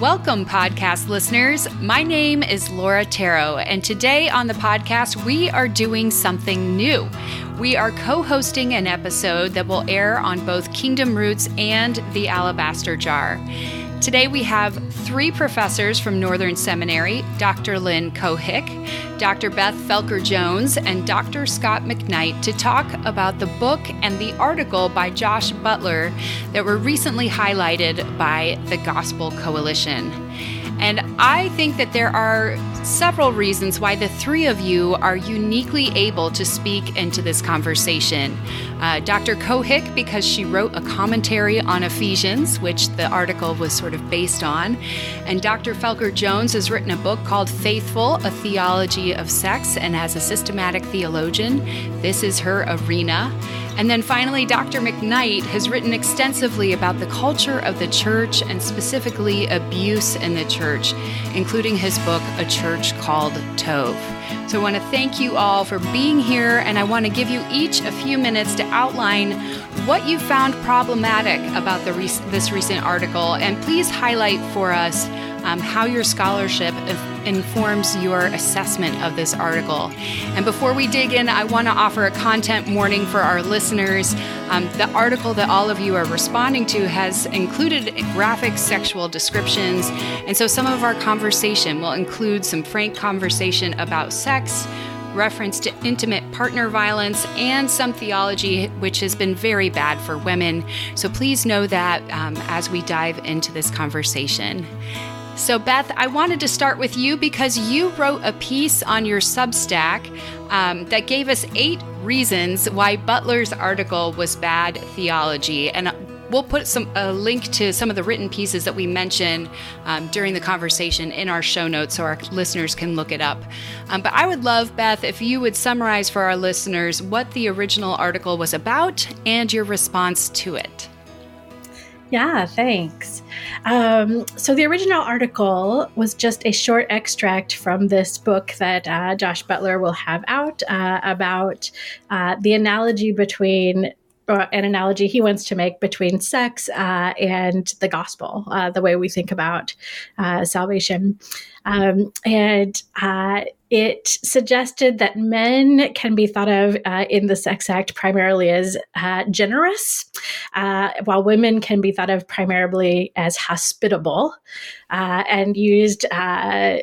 Welcome, podcast listeners. My name is Laura Tarot, and today on the podcast, we are doing something new. We are co hosting an episode that will air on both Kingdom Roots and The Alabaster Jar. Today we have three professors from Northern Seminary Dr. Lynn Cohick, Dr. Beth Felker Jones, and Dr. Scot McKnight to talk about the book and the article by Josh Butler that were recently highlighted by the Gospel Coalition. And I think that there are several reasons why the three of you are uniquely able to speak into this conversation. Uh, Dr. Cohick, because she wrote a commentary on Ephesians, which the article was sort of based on. And Dr. Felker Jones has written a book called Faithful A Theology of Sex, and as a systematic theologian, this is her arena. And then finally, Dr. McKnight has written extensively about the culture of the church and specifically abuse in the church, including his book, A Church Called Tove. So I want to thank you all for being here, and I want to give you each a few minutes to outline what you found problematic about this recent article, and please highlight for us um, how your scholarship informs your assessment of this article. And before we dig in, I want to offer a content warning for our listeners. Um, the article that all of you are responding to has included graphic sexual descriptions, and so some of our conversation will include some frank conversation about sex reference to intimate partner violence and some theology which has been very bad for women. So please know that um, as we dive into this conversation. So, Beth, I wanted to start with you because you wrote a piece on your Substack um, that gave us eight reasons why Butler's article was bad theology. And we'll put some a link to some of the written pieces that we mentioned um, during the conversation in our show notes so our listeners can look it up. Um, but I would love, Beth, if you would summarize for our listeners what the original article was about and your response to it. Yeah, thanks. Um, so, the original article was just a short extract from this book that uh, Josh Butler will have out uh, about uh, the analogy between uh, an analogy he wants to make between sex uh, and the gospel, uh, the way we think about uh, salvation. Um, and uh, it suggested that men can be thought of uh, in the Sex Act primarily as uh, generous, uh, while women can be thought of primarily as hospitable, uh, and used uh,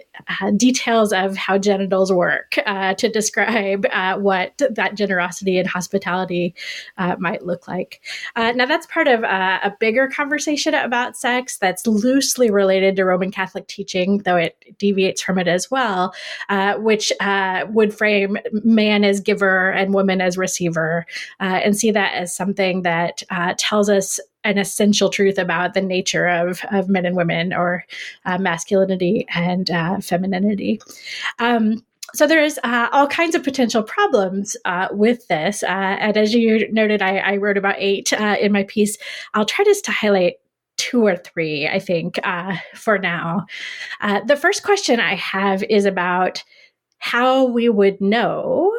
details of how genitals work to describe what that generosity and hospitality might look like. now, that's part of a bigger conversation about sex that's loosely related to Roman Catholic teaching, though it deviates from it as well, uh, which uh, would frame man as giver and woman as receiver, uh, and see that as something that uh, tells us an essential truth about the nature of, of men and women or uh, masculinity and femininity. Um, so there's uh, all kinds of potential problems uh, with this. Uh, and as you noted, I, I wrote about eight in my piece. I'll try just to highlight two or three, I think, uh, for now. Uh, the first question I have is about how we would know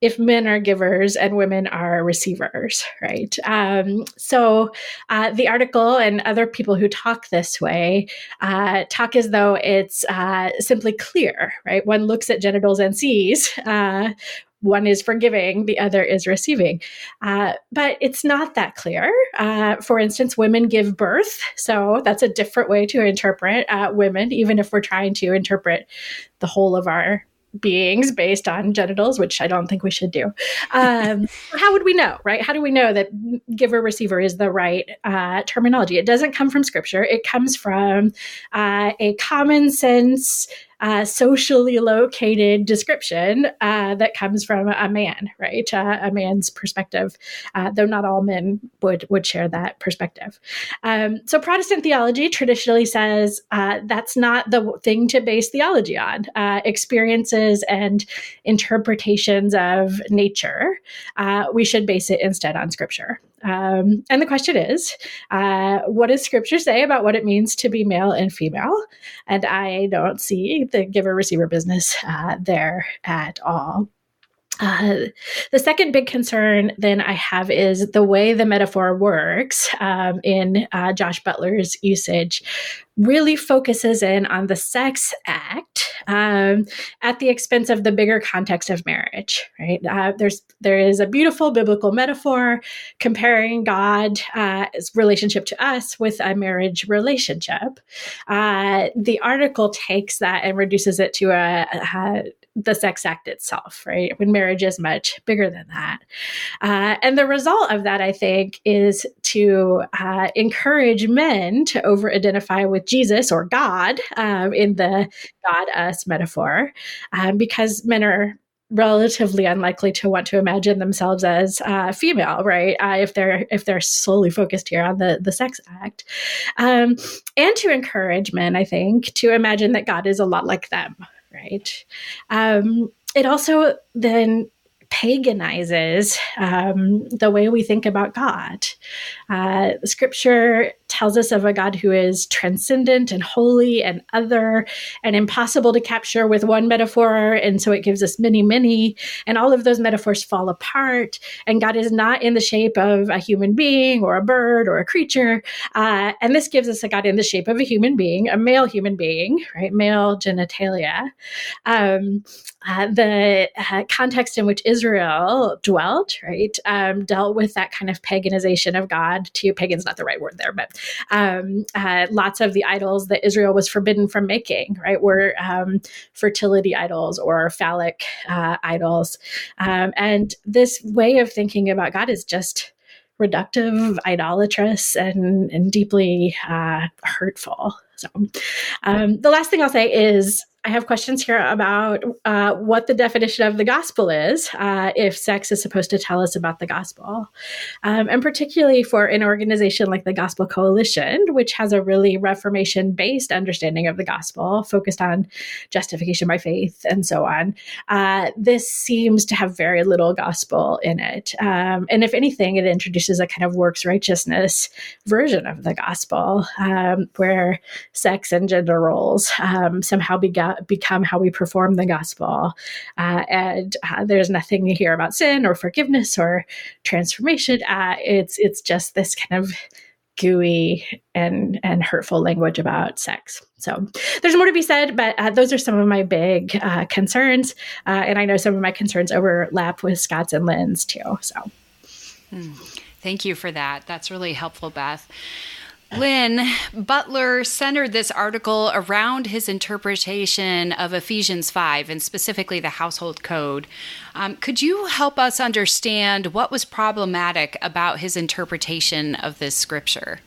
if men are givers and women are receivers, right? Um, so uh, the article and other people who talk this way uh, talk as though it's uh, simply clear, right? One looks at genitals and sees uh, one is forgiving, the other is receiving. Uh, but it's not that clear. Uh, for instance, women give birth. So that's a different way to interpret uh, women, even if we're trying to interpret the whole of our beings based on genitals, which I don't think we should do. Um, how would we know, right? How do we know that giver receiver is the right uh, terminology? It doesn't come from scripture, it comes from uh, a common sense uh, socially located description uh, that comes from a man, right? Uh, a man's perspective, uh, though not all men would would share that perspective. Um, so Protestant theology traditionally says uh, that's not the thing to base theology on. Uh, experiences and interpretations of nature, we should base it instead on Scripture. Um, and the question is, uh, what does scripture say about what it means to be male and female? And I don't see the giver receiver business uh, there at all. Uh, the second big concern then I have is the way the metaphor works um, in uh, Josh Butler's usage. Really focuses in on the sex act um, at the expense of the bigger context of marriage. Right? Uh, there's there is a beautiful biblical metaphor comparing God's uh, relationship to us with a marriage relationship. Uh, the article takes that and reduces it to a, a the sex act itself, right? When marriage is much bigger than that. Uh, and the result of that, I think, is to uh, encourage men to over identify with Jesus or God um, in the God us metaphor, um, because men are relatively unlikely to want to imagine themselves as uh, female, right? Uh, if they're if they're solely focused here on the the sex act, um, and to encourage men, I think, to imagine that God is a lot like them, right? Um, it also then paganizes um, the way we think about God. Uh, scripture tells us of a God who is transcendent and holy and other and impossible to capture with one metaphor. And so it gives us many, many. And all of those metaphors fall apart. And God is not in the shape of a human being or a bird or a creature. Uh, and this gives us a God in the shape of a human being, a male human being, right? Male genitalia. Um, uh, the uh, context in which Israel dwelt, right, um, dealt with that kind of paganization of God. To pagan's not the right word there, but um, uh, lots of the idols that Israel was forbidden from making, right, were um, fertility idols or phallic uh, idols. Um, and this way of thinking about God is just reductive, idolatrous, and, and deeply uh, hurtful. So, um, the last thing I'll say is I have questions here about uh, what the definition of the gospel is, uh, if sex is supposed to tell us about the gospel. Um, and particularly for an organization like the Gospel Coalition, which has a really Reformation based understanding of the gospel, focused on justification by faith and so on. Uh, this seems to have very little gospel in it. Um, and if anything, it introduces a kind of works righteousness version of the gospel, um, where sex and gender roles um, somehow began become how we perform the gospel. Uh, and uh, there's nothing here about sin or forgiveness or transformation. Uh, it's it's just this kind of gooey and and hurtful language about sex. So there's more to be said, but uh, those are some of my big uh, concerns, uh, and I know some of my concerns overlap with Scot's and Lynn's too. So. Hmm. Thank you for that. That's really helpful, Beth. Lynn, Butler centered this article around his interpretation of Ephesians 5 and specifically the household code. Um, could you help us understand what was problematic about his interpretation of this scripture?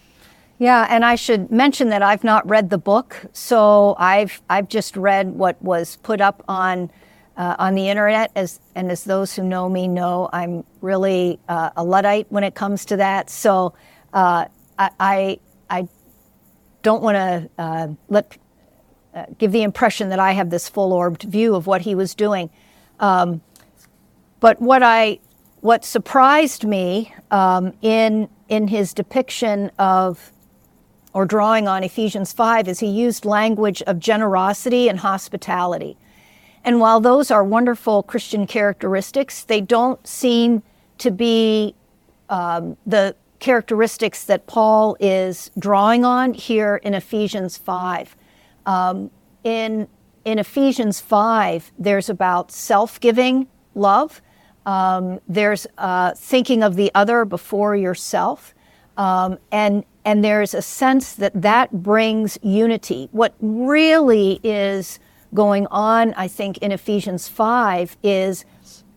Yeah, and I should mention that I've not read the book, so I've I've just read what was put up on uh, on the internet. As and as those who know me know, I'm really uh, a luddite when it comes to that. So uh, I, I don't want to uh, let uh, give the impression that I have this full-orbed view of what he was doing. Um, but what I what surprised me um, in in his depiction of or drawing on Ephesians 5 is he used language of generosity and hospitality. And while those are wonderful Christian characteristics, they don't seem to be um, the characteristics that Paul is drawing on here in Ephesians 5. Um, in, in Ephesians 5, there's about self giving love, um, there's uh, thinking of the other before yourself, um, and, and there's a sense that that brings unity. What really is going on, I think, in Ephesians 5 is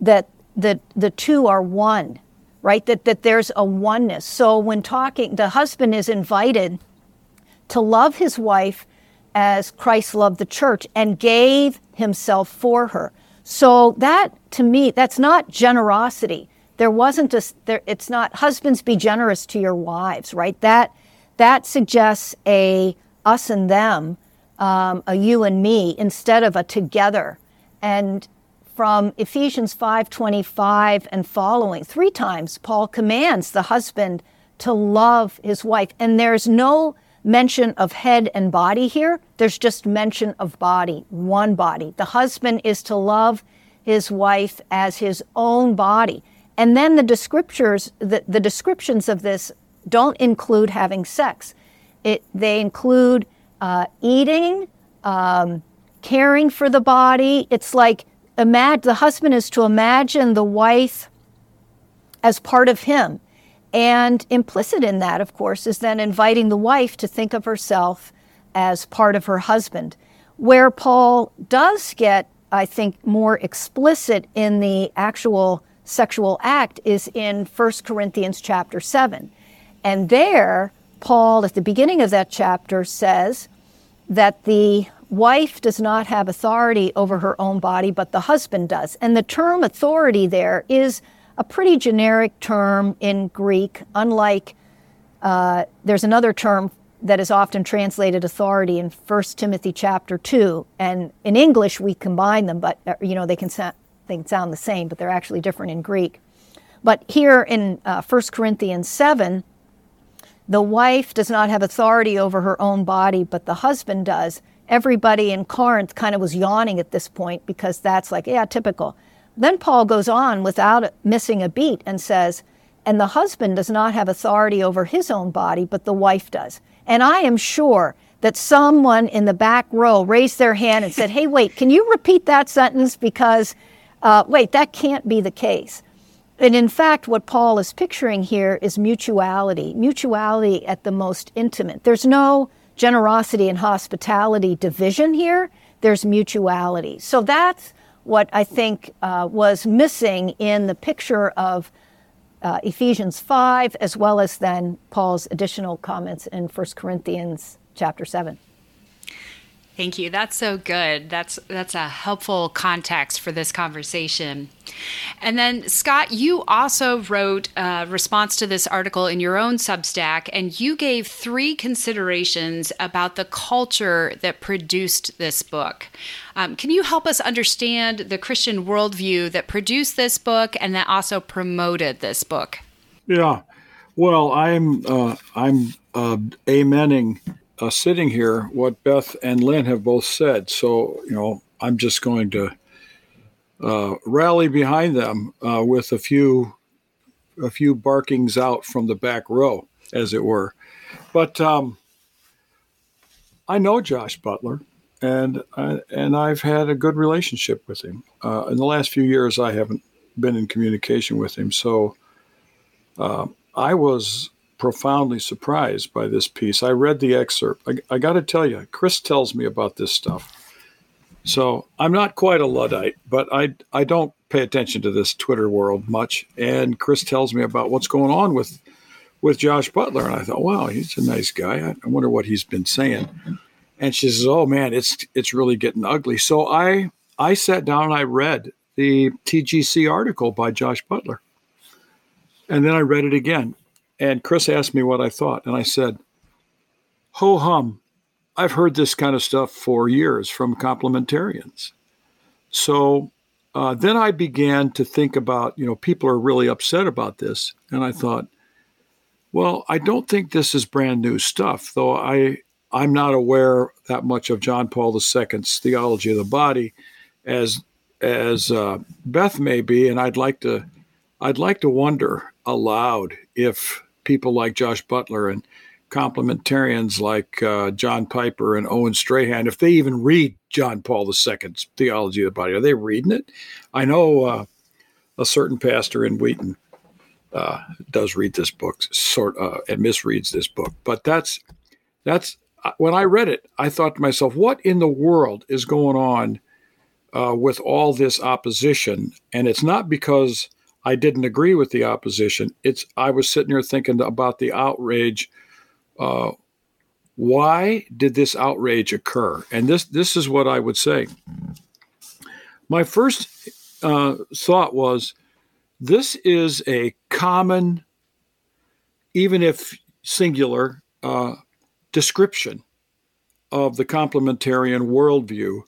that the, the two are one right? That, that there's a oneness. So when talking, the husband is invited to love his wife as Christ loved the church and gave himself for her. So that, to me, that's not generosity. There wasn't a, there, it's not husbands be generous to your wives, right? That, that suggests a us and them, um, a you and me, instead of a together. And from Ephesians 5:25 and following. Three times Paul commands the husband to love his wife and there's no mention of head and body here. There's just mention of body, one body. The husband is to love his wife as his own body. And then the descriptors the, the descriptions of this don't include having sex. It, they include uh, eating, um, caring for the body. It's like imagine the husband is to imagine the wife as part of him. And implicit in that, of course, is then inviting the wife to think of herself as part of her husband. Where Paul does get, I think, more explicit in the actual sexual act is in 1 Corinthians chapter 7. And there, Paul, at the beginning of that chapter, says that the wife does not have authority over her own body, but the husband does. And the term authority there is a pretty generic term in Greek, unlike uh, there's another term that is often translated authority in 1 Timothy chapter 2. And in English, we combine them, but uh, you know, they can, sa- they sound the same, but they're actually different in Greek. But here in uh, 1 Corinthians 7, the wife does not have authority over her own body, but the husband does. Everybody in Corinth kind of was yawning at this point because that's like, yeah, typical. Then Paul goes on without missing a beat and says, and the husband does not have authority over his own body, but the wife does. And I am sure that someone in the back row raised their hand and said, hey, wait, can you repeat that sentence? Because, uh, wait, that can't be the case. And in fact, what Paul is picturing here is mutuality, mutuality at the most intimate. There's no generosity and hospitality division here, there's mutuality. So that's what I think uh, was missing in the picture of uh, Ephesians 5, as well as then Paul's additional comments in 1 Corinthians chapter 7. Thank you. That's so good. That's that's a helpful context for this conversation. And then Scot, you also wrote a response to this article in your own Substack and you gave three considerations about the culture that produced this book. Um, can you help us understand the Christian worldview that produced this book and that also promoted this book? Yeah. Well, I'm uh, I'm uh, amening uh, sitting here what Beth and Lynn have both said. So, you know, I'm just going to uh, rally behind them uh, with a few a few barkings out from the back row, as it were. But um, I know Josh Butler, and I, and I've had a good relationship with him. Uh, in the last few years, I haven't been in communication with him, so uh, I was profoundly surprised by this piece. I read the excerpt. I, I got to tell you, Kris tells me about this stuff. So I'm not quite a Luddite, but I, I don't pay attention to this Twitter world much. And Kris tells me about what's going on with with Josh Butler. And I thought, wow, he's a nice guy. I, I wonder what he's been saying. And she says, oh man, it's it's really getting ugly. So I I sat down and I read the TGC article by Josh Butler. And then I read it again. And Kris asked me what I thought, and I said, Ho hum, I've heard this kind of stuff for years from complementarians. So uh, then I began to think about, you know, people are really upset about this. And I thought, well, I don't think this is brand new stuff, though I, I'm not aware that much of John Paul II's theology of the body as as uh, Beth may be, and I'd like to I'd like to wonder aloud if people like Josh Butler and complementarians like uh, John Piper and Owen Strachan, if they even read John Paul II's Theology of the Body, are they reading it? I know uh, a certain pastor in Wheaton uh, does read this book, sort uh, and misreads this book, but that's that's uh, when I read it, I thought to myself, what in the world is going on uh, with all this opposition? And it's not because I didn't agree with the opposition. It's I was sitting here thinking about the outrage. Uh, why did this outrage occur? And this this is what I would say. My first uh, thought was, this is a common, even if singular, uh, description of the complementarian worldview,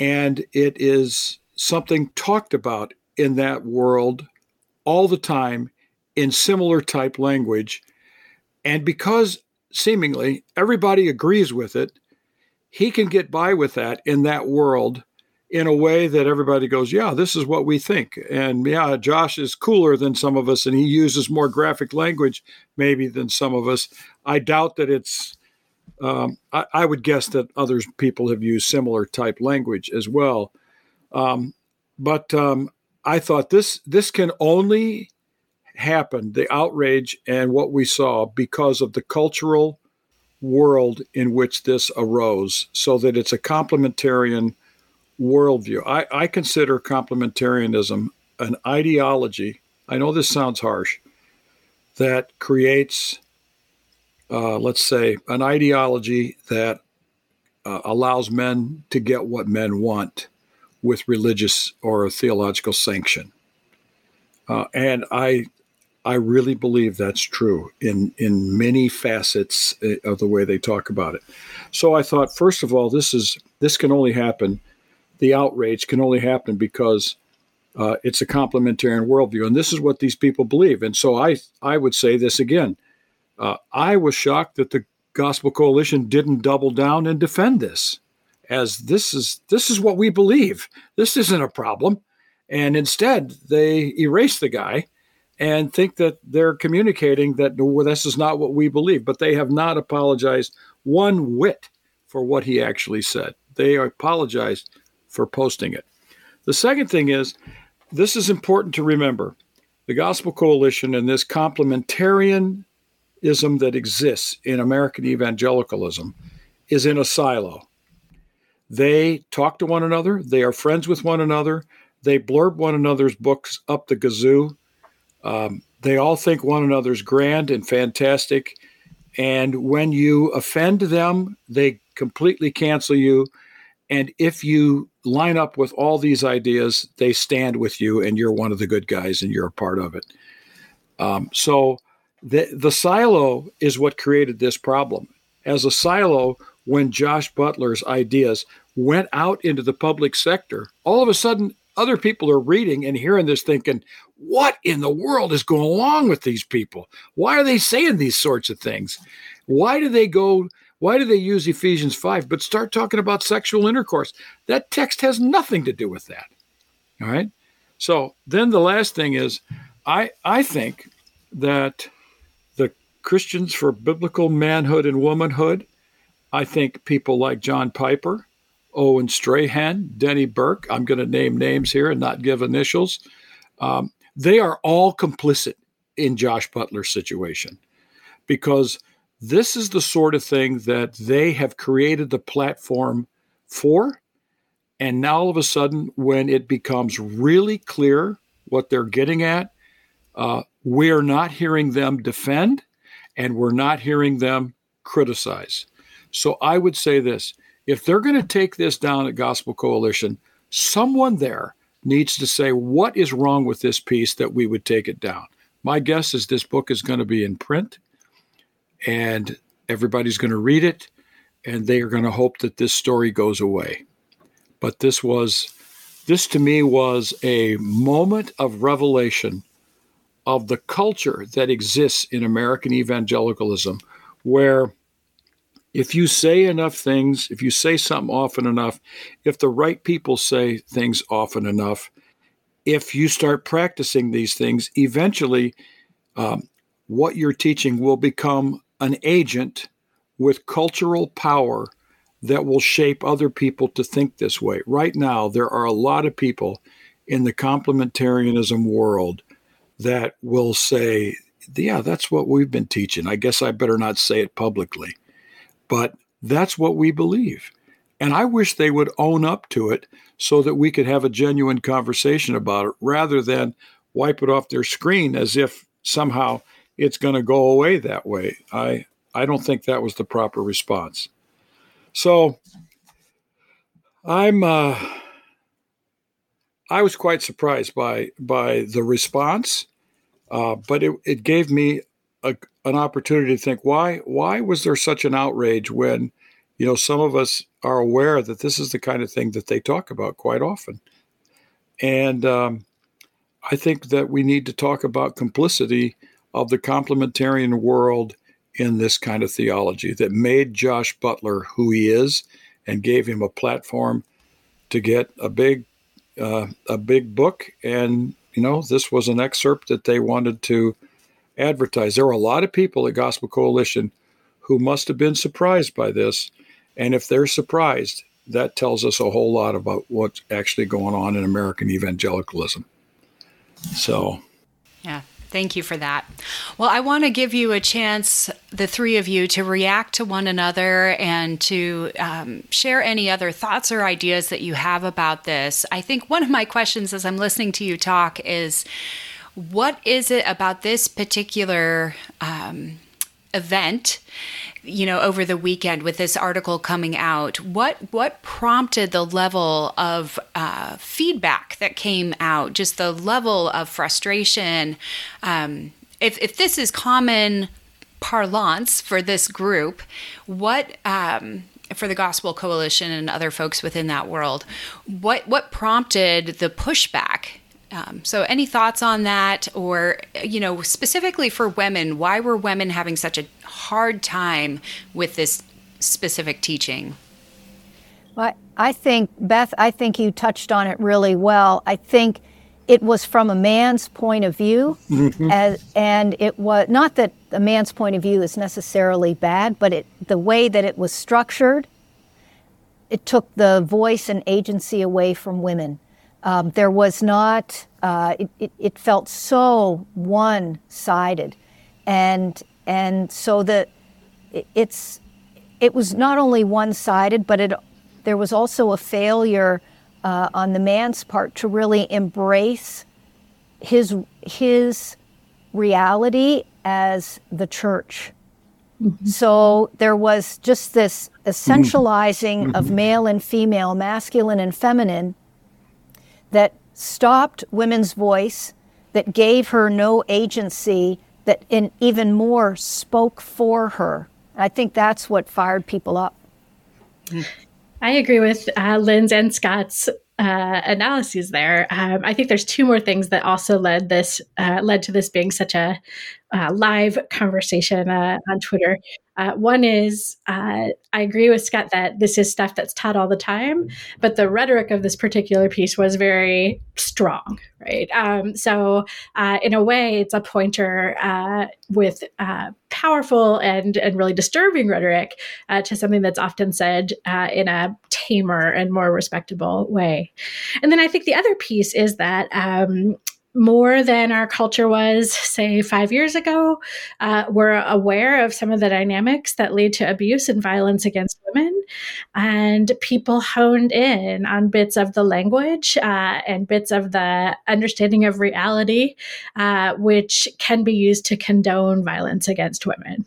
and it is something talked about in that world all the time in similar type language. And because seemingly everybody agrees with it, he can get by with that in that world in a way that everybody goes, Yeah, this is what we think. And yeah, Josh is cooler than some of us, and he uses more graphic language maybe than some of us. I doubt that it's Um, I, I, would guess that other people have used similar type language as well. Um, but um, I thought this this can only happen, the outrage and what we saw, because of the cultural world in which this arose, so that it's a complementarian worldview. I, I consider complementarianism an ideology. I know this sounds harsh, that creates, uh, let's say, an ideology that uh, allows men to get what men want with religious or theological sanction. Uh, and I, I really believe that's true in in many facets uh, of the way they talk about it. So I thought, first of all, this is this can only happen. The outrage can only happen because uh, it's a complementarian worldview, and this is what these people believe. And so I I would say this again. Uh, I was shocked that the Gospel Coalition didn't double down and defend this, as this is this is what we believe. This isn't a problem, and instead they erase the guy and think that they're communicating that well, this is not what we believe. But they have not apologized one whit for what he actually said. They apologized for posting it. The second thing is this is important to remember. The Gospel Coalition and this complementarianism that exists in American evangelicalism is in a silo. They talk to one another, they are friends with one another, they blurb one another's books up the gazoo. Um, they all think one another's grand and fantastic. And when you offend them, they completely cancel you. And if you line up with all these ideas, they stand with you, and you're one of the good guys, and you're a part of it. Um, so the the silo is what created this problem. As a silo, when Josh Butler's ideas went out into the public sector, all of a sudden other people are reading and hearing this, thinking, "What in the world is going along with these people? Why are they saying these sorts of things? Why do they go?" Why do they use Ephesians 5 but start talking about sexual intercourse? That text has nothing to do with that. All right? So then the last thing is I I think that the Christians for biblical manhood and womanhood, I think people like John Piper, Owen Strachan, Denny Burk, I'm going to name names here and not give initials. Um, they are all complicit in Josh Butler's situation because this is the sort of thing that they have created the platform for. And now all of a sudden, when it becomes really clear what they're getting at, uh, we're not hearing them defend and we're not hearing them criticize. So I would say this if they're going to take this down at Gospel Coalition, someone there needs to say, what is wrong with this piece that we would take it down? My guess is this book is going to be in print and everybody's going to read it and they are going to hope that this story goes away. But this was, this to me was a moment of revelation of the culture that exists in American evangelicalism, where if you say enough things, if you say something often enough, if the right people say things often enough, if you start practicing these things, eventually um, what you're teaching will become an agent with cultural power that will shape other people to think this way. Right now, there are a lot of people in the complementarianism world that will say, Yeah, that's what we've been teaching. I guess I better not say it publicly. But that's what we believe. And I wish they would own up to it so that we could have a genuine conversation about it rather than wipe it off their screen as if somehow it's going to go away that way. I I don't think that was the proper response. So I'm uh, I was quite surprised by by the response, uh, but it, it gave me a, an opportunity to think why why was there such an outrage when you know some of us are aware that this is the kind of thing that they talk about quite often, and um, I think that we need to talk about complicity of the complementarian world in this kind of theology that made Josh Butler who he is and gave him a platform to get a big uh, a big book. And you know this was an excerpt that they wanted to advertise there were a lot of people at gospel coalition who must have been surprised by this. And if they're surprised, that tells us a whole lot about what's actually going on in American evangelicalism. So, yeah. Thank you for that. Well, I want to give you a chance, the three of you, to react to one another and to um, share any other thoughts or ideas that you have about this. I think one of my questions as I'm listening to you talk is what is it about this particular um, event you know over the weekend with this article coming out what what prompted the level of uh, feedback that came out? Just the level of frustration. Um, if, if this is common parlance for this group what um, for the gospel coalition and other folks within that world what what prompted the pushback um, so, any thoughts on that, or you know, specifically for women, why were women having such a hard time with this specific teaching? Well, I think Beth, I think you touched on it really well. I think it was from a man's point of view, mm-hmm. as, and it was not that a man's point of view is necessarily bad, but it, the way that it was structured, it took the voice and agency away from women. Um, there was not, uh, it, it, it, felt so one sided. And, and so that it, it's, it was not only one sided, but it, there was also a failure uh, on the man's part to really embrace his, his reality as the church. Mm-hmm. So there was just this essentializing mm-hmm. of male and female, masculine and feminine, that stopped women's voice, that gave her no agency, that in even more spoke for her. I think that's what fired people up. I agree with uh, Lynn's and Scot's uh, analyses there. Um, I think there's two more things that also led this uh, led to this being such a uh, live conversation uh, on Twitter. Uh, one is uh, I agree with Scot that this is stuff that's taught all the time, but the rhetoric of this particular piece was very strong, right? Um, so, uh, in a way, it's a pointer uh, with uh, powerful and, and really disturbing rhetoric uh, to something that's often said in a tamer and more respectable way. And then I think the other piece is that um, more than our culture was, say, five years ago. Uh, we're aware of some of the dynamics that lead to abuse and violence against women. And people honed in on bits of the language uh, and bits of the understanding of reality, uh, which can be used to condone violence against women.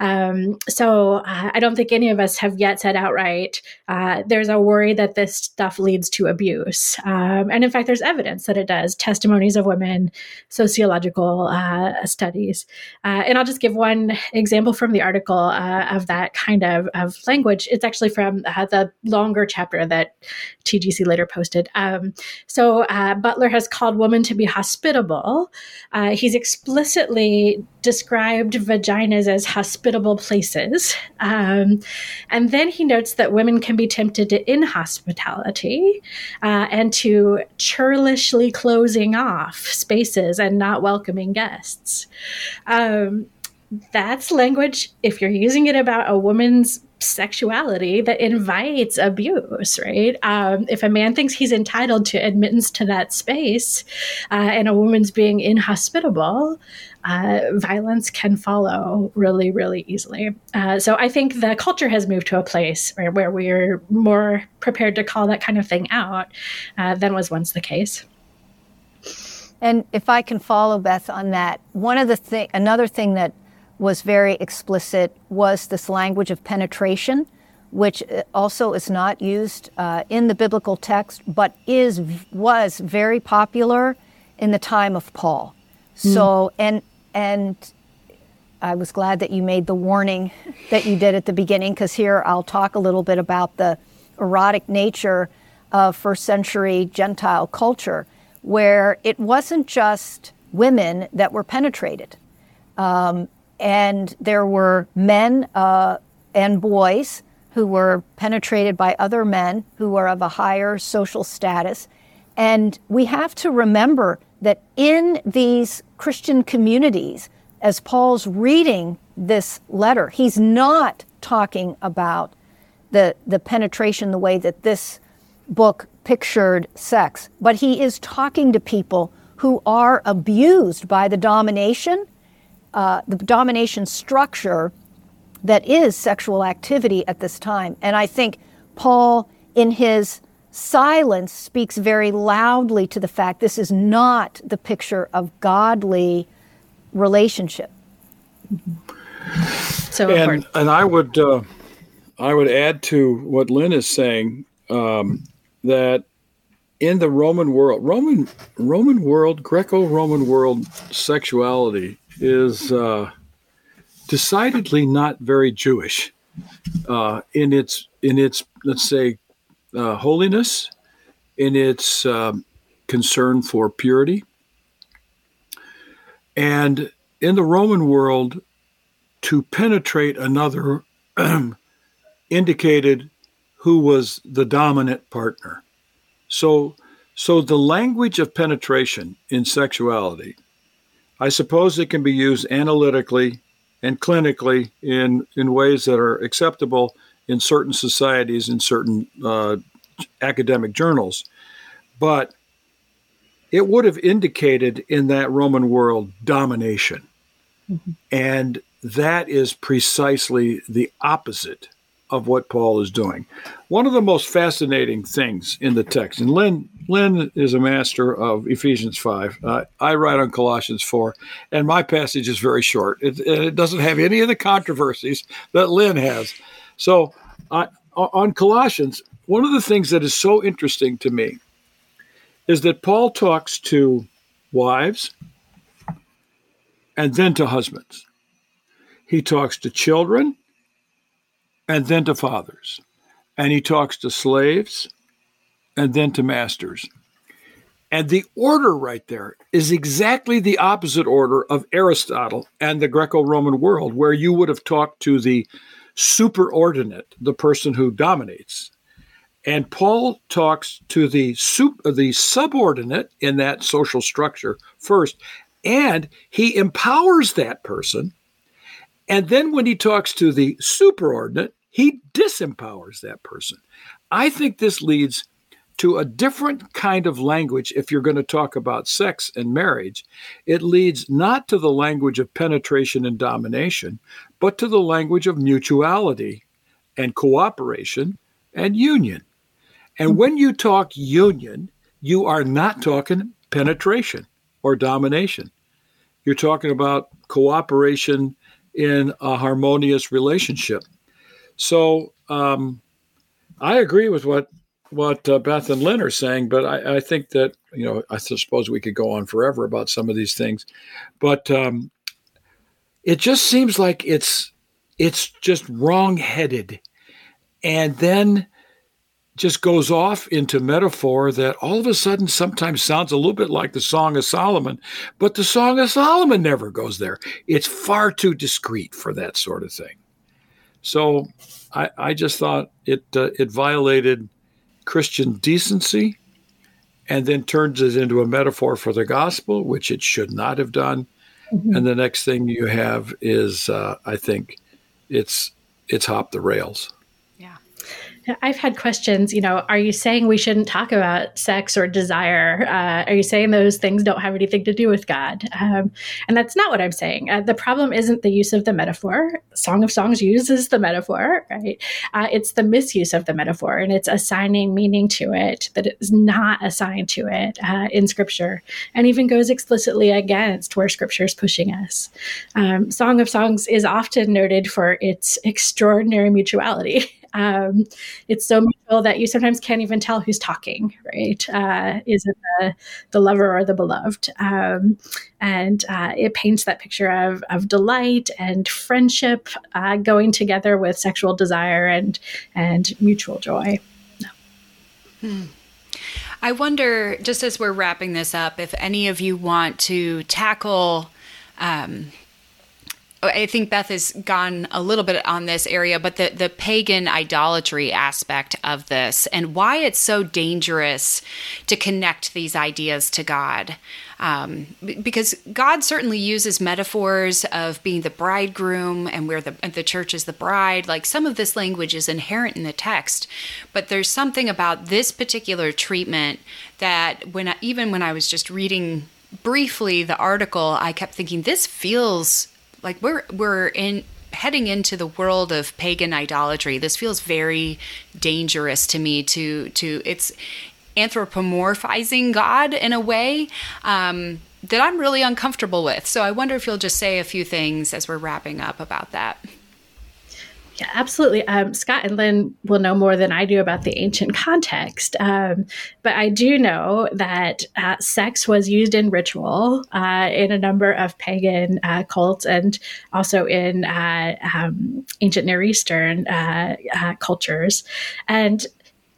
Um, so uh, I don't think any of us have yet said outright, uh, there's a worry that this stuff leads to abuse. Um, and in fact, there's evidence that it does. Testimonies of women, sociological uh, studies. Uh, and I'll just give one example from the article uh, of that kind of, of language. It's actually from uh, the longer chapter that TGC later posted. Um, so uh, Butler has called women to be hospitable. He's explicitly described vaginas as hospitable places. Um, and then he notes that women can be tempted to inhospitality uh, and to churlishly closing off spaces and not welcoming guests. Um, that's language, if you're using it about a woman's sexuality that invites abuse, right? Um, if a man thinks he's entitled to admittance to that space uh, and a woman's being inhospitable, uh, violence can follow really, really easily. Uh, so I think the culture has moved to a place where, we're more prepared to call that kind of thing out uh, than was once the case. And if I can follow Beth on that, one of the thing, another thing that was very explicit was this language of penetration, which uh, also is not used uh, in the biblical text, but is was very popular in the time of Paul. Mm. So and and I was glad that you made the warning that you did at the beginning, because here I'll talk a little bit about the erotic nature of first century Gentile culture, where it wasn't just women that were penetrated. Um, and there were men uh, and boys who were penetrated by other men who were of a higher social status. And we have to remember that in these Christian communities, as Paul's reading this letter. He's not talking about the, the penetration the way that this book pictured sex, but he is talking to people who are abused by the domination, uh, the domination structure that is sexual activity at this time. And I think Paul, in his silence, speaks very loudly to the fact this is not the picture of godly relationship. So and, important. and I would uh, I would add to what Lynn is saying um, that in the Roman world, Roman Roman world, Greco-Roman world, sexuality is uh, decidedly not very Jewish uh, in its in its let's say uh, holiness, in its um, concern for purity, and in the Roman world, to penetrate another indicated who was the dominant partner. So, so the language of penetration in sexuality, I suppose it can be used analytically and clinically in, in ways that are acceptable in certain societies, in certain uh, academic journals. But it would have indicated in that Roman world domination. Mm-hmm. And that is precisely the opposite of what Paul is doing. One of the most fascinating things in the text, and Lynn, Lynn is a master of Ephesians 5. Uh, I write on Colossians 4, and my passage is very short. It, it doesn't have any of the controversies that Lynn has. So, uh, on Colossians, one of the things that is so interesting to me is that Paul talks to wives and then to husbands. He talks to children and then to fathers. And he talks to slaves and then to masters. And the order right there is exactly the opposite order of Aristotle and the Greco Roman world, where you would have talked to the superordinate, the person who dominates. And Paul talks to the, the subordinate in that social structure first, and he empowers that person and then when he talks to the superordinate, he disempowers that person. I think this leads to a different kind of language if you're going to talk about sex and marriage. It leads not to the language of penetration and domination, but to the language of mutuality and cooperation and union. And when you talk union, you are not talking penetration or domination. You're talking about cooperation in a harmonious relationship. So um, I agree with what what uh, Beth and Lynn are saying, but I, I, think that you know I suppose we could go on forever about some of these things, but um, it just seems like it's it's just wrong-headed, and then just goes off into metaphor that all of a sudden sometimes sounds a little bit like the Song of Solomon, but the Song of Solomon never goes there. It's far too discreet for that sort of thing. So I, I just thought it uh, it violated Christian decency and then turns it into a metaphor for the gospel, which it should not have done. Mm-hmm. And the next thing you have is, uh, I think, it's it's hop the rails. I've had questions, you know, are you saying we shouldn't talk about sex or desire? Uh, are you saying those things don't have anything to do with God? Um, and that's not what I'm saying. Uh, the problem isn't the use of the metaphor. Song of Songs uses the metaphor, right? Uh, it's the misuse of the metaphor and it's assigning meaning to it that is not assigned to it uh, in Scripture and even goes explicitly against where Scripture is pushing us. Um, Song of Songs is often noted for its extraordinary mutuality. Um, it's so mutual that you sometimes can't even tell who's talking, right? Uh, is it the, the lover or the beloved? Um, and uh, it paints that picture of, of delight and friendship uh, going together with sexual desire and, and mutual joy. Hmm. I wonder, just as we're wrapping this up, if any of you want to tackle um, I think Beth has gone a little bit on this area, but the, the pagan idolatry aspect of this and why it's so dangerous to connect these ideas to God. Um, because God certainly uses metaphors of being the bridegroom and where the, the church is the bride. Like some of this language is inherent in the text, but there's something about this particular treatment that when I, even when I was just reading briefly the article, I kept thinking this feels like we're we're in heading into the world of pagan idolatry. This feels very dangerous to me. To to it's anthropomorphizing God in a way. Um, that I'm really uncomfortable with. So I wonder if you'll just say a few things as we're wrapping up about that. Yeah, absolutely. Um, Scot and Lynn will know more than I do about the ancient context. Um, but I do know that uh, sex was used in ritual uh, in a number of pagan uh, cults and also in uh, um, ancient Near Eastern uh, uh, cultures. And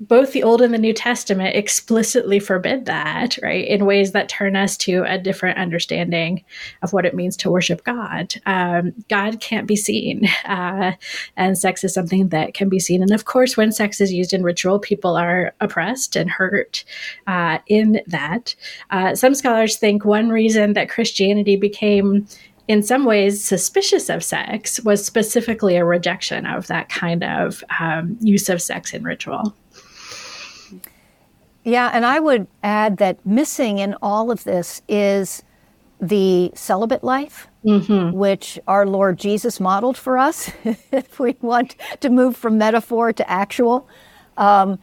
both the Old and the New Testament explicitly forbid that, right, in ways that turn us to a different understanding of what it means to worship God. Um, God can't be seen, uh, and sex is something that can be seen. And of course, when sex is used in ritual, people are oppressed and hurt uh, in that. Uh, some scholars think one reason that Christianity became in some ways suspicious of sex was specifically a rejection of that kind of um, use of sex in ritual. Yeah, and I would add that missing in all of this is the celibate life, mm-hmm. which our Lord Jesus modeled for us, if we want to move from metaphor to actual. Um,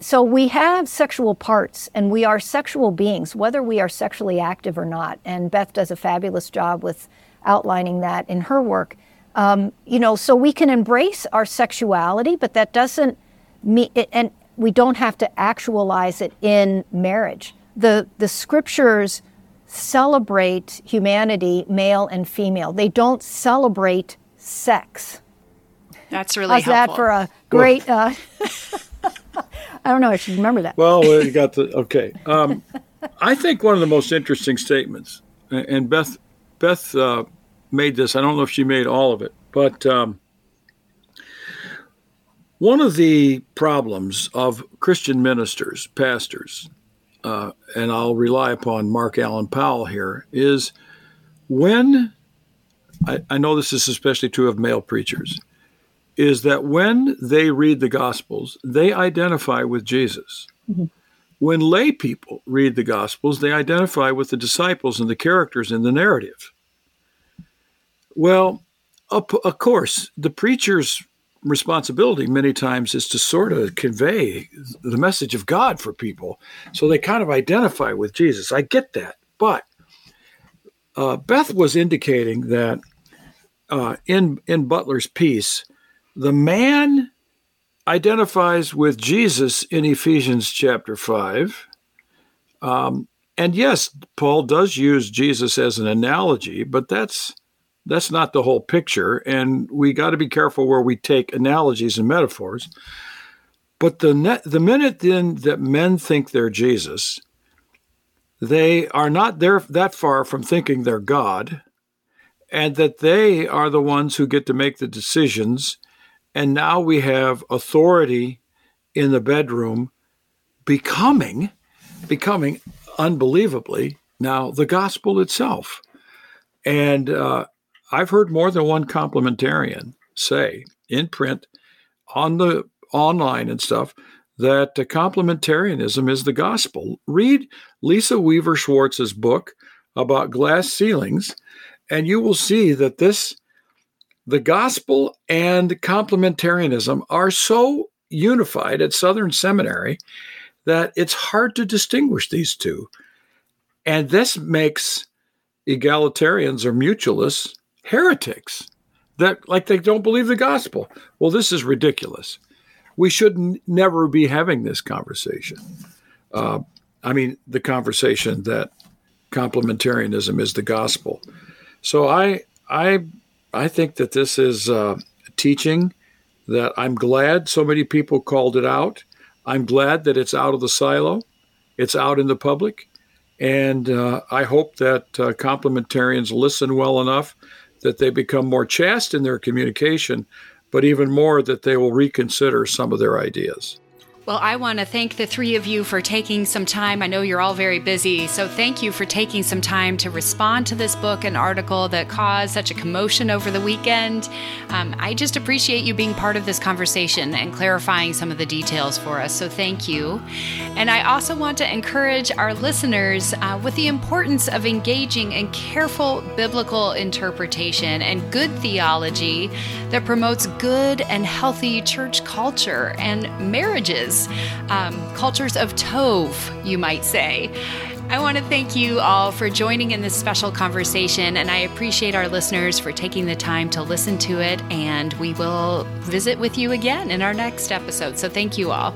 so we have sexual parts and we are sexual beings, whether we are sexually active or not. And Beth does a fabulous job with outlining that in her work. Um, you know, so we can embrace our sexuality, but that doesn't mean, and we don't have to actualize it in marriage. The, the scriptures celebrate humanity, male and female. They don't celebrate sex. That's really How's helpful. that for a great? Uh, I don't know. I should remember that. Well, you got the okay. Um, I think one of the most interesting statements, and Beth Beth uh, made this. I don't know if she made all of it, but um, one of the problems of Christian ministers, pastors, uh, and I'll rely upon Mark Allan Powell here, is when I, I know this is especially true of male preachers, is that when they read the Gospels, they identify with Jesus. Mm-hmm. When lay people read the Gospels, they identify with the disciples and the characters in the narrative. Well, of course, the preacher's responsibility many times is to sort of convey the message of God for people. So they kind of identify with Jesus. I get that. But uh, Beth was indicating that uh, in, in Butler's piece, the man identifies with Jesus in Ephesians chapter 5. Um, and yes, Paul does use Jesus as an analogy, but that's that's not the whole picture. And we got to be careful where we take analogies and metaphors. But the, the minute then that men think they're Jesus, they are not there that far from thinking they're God, and that they are the ones who get to make the decisions. And now we have authority in the bedroom becoming, becoming unbelievably now the gospel itself. And uh, I've heard more than one complementarian say in print, on the online and stuff, that complementarianism is the gospel. Read Lisa Weaver Swartz's book about glass ceilings, and you will see that this, the gospel and complementarianism are so unified at Southern Seminary that it's hard to distinguish these two. And this makes egalitarians or mutualists heretics that like they don't believe the gospel. Well, this is ridiculous. We should n- never be having this conversation. Uh, I mean, the conversation that complementarianism is the gospel. So I I I think that this is uh, teaching that I'm glad so many people called it out. I'm glad that it's out of the silo, it's out in the public, and uh, I hope that uh, complementarians listen well enough that they become more chaste in their communication, but even more that they will reconsider some of their ideas. Well, I want to thank the three of you for taking some time. I know you're all very busy, so thank you for taking some time to respond to this book and article that caused such a commotion over the weekend. Um, I just appreciate you being part of this conversation and clarifying some of the details for us, so thank you. And I also want to encourage our listeners uh, with the importance of engaging in careful biblical interpretation and good theology that promotes good and healthy church culture and marriages um, cultures of Tov, you might say. I want to thank you all for joining in this special conversation, and I appreciate our listeners for taking the time to listen to it. And we will visit with you again in our next episode. So, thank you all.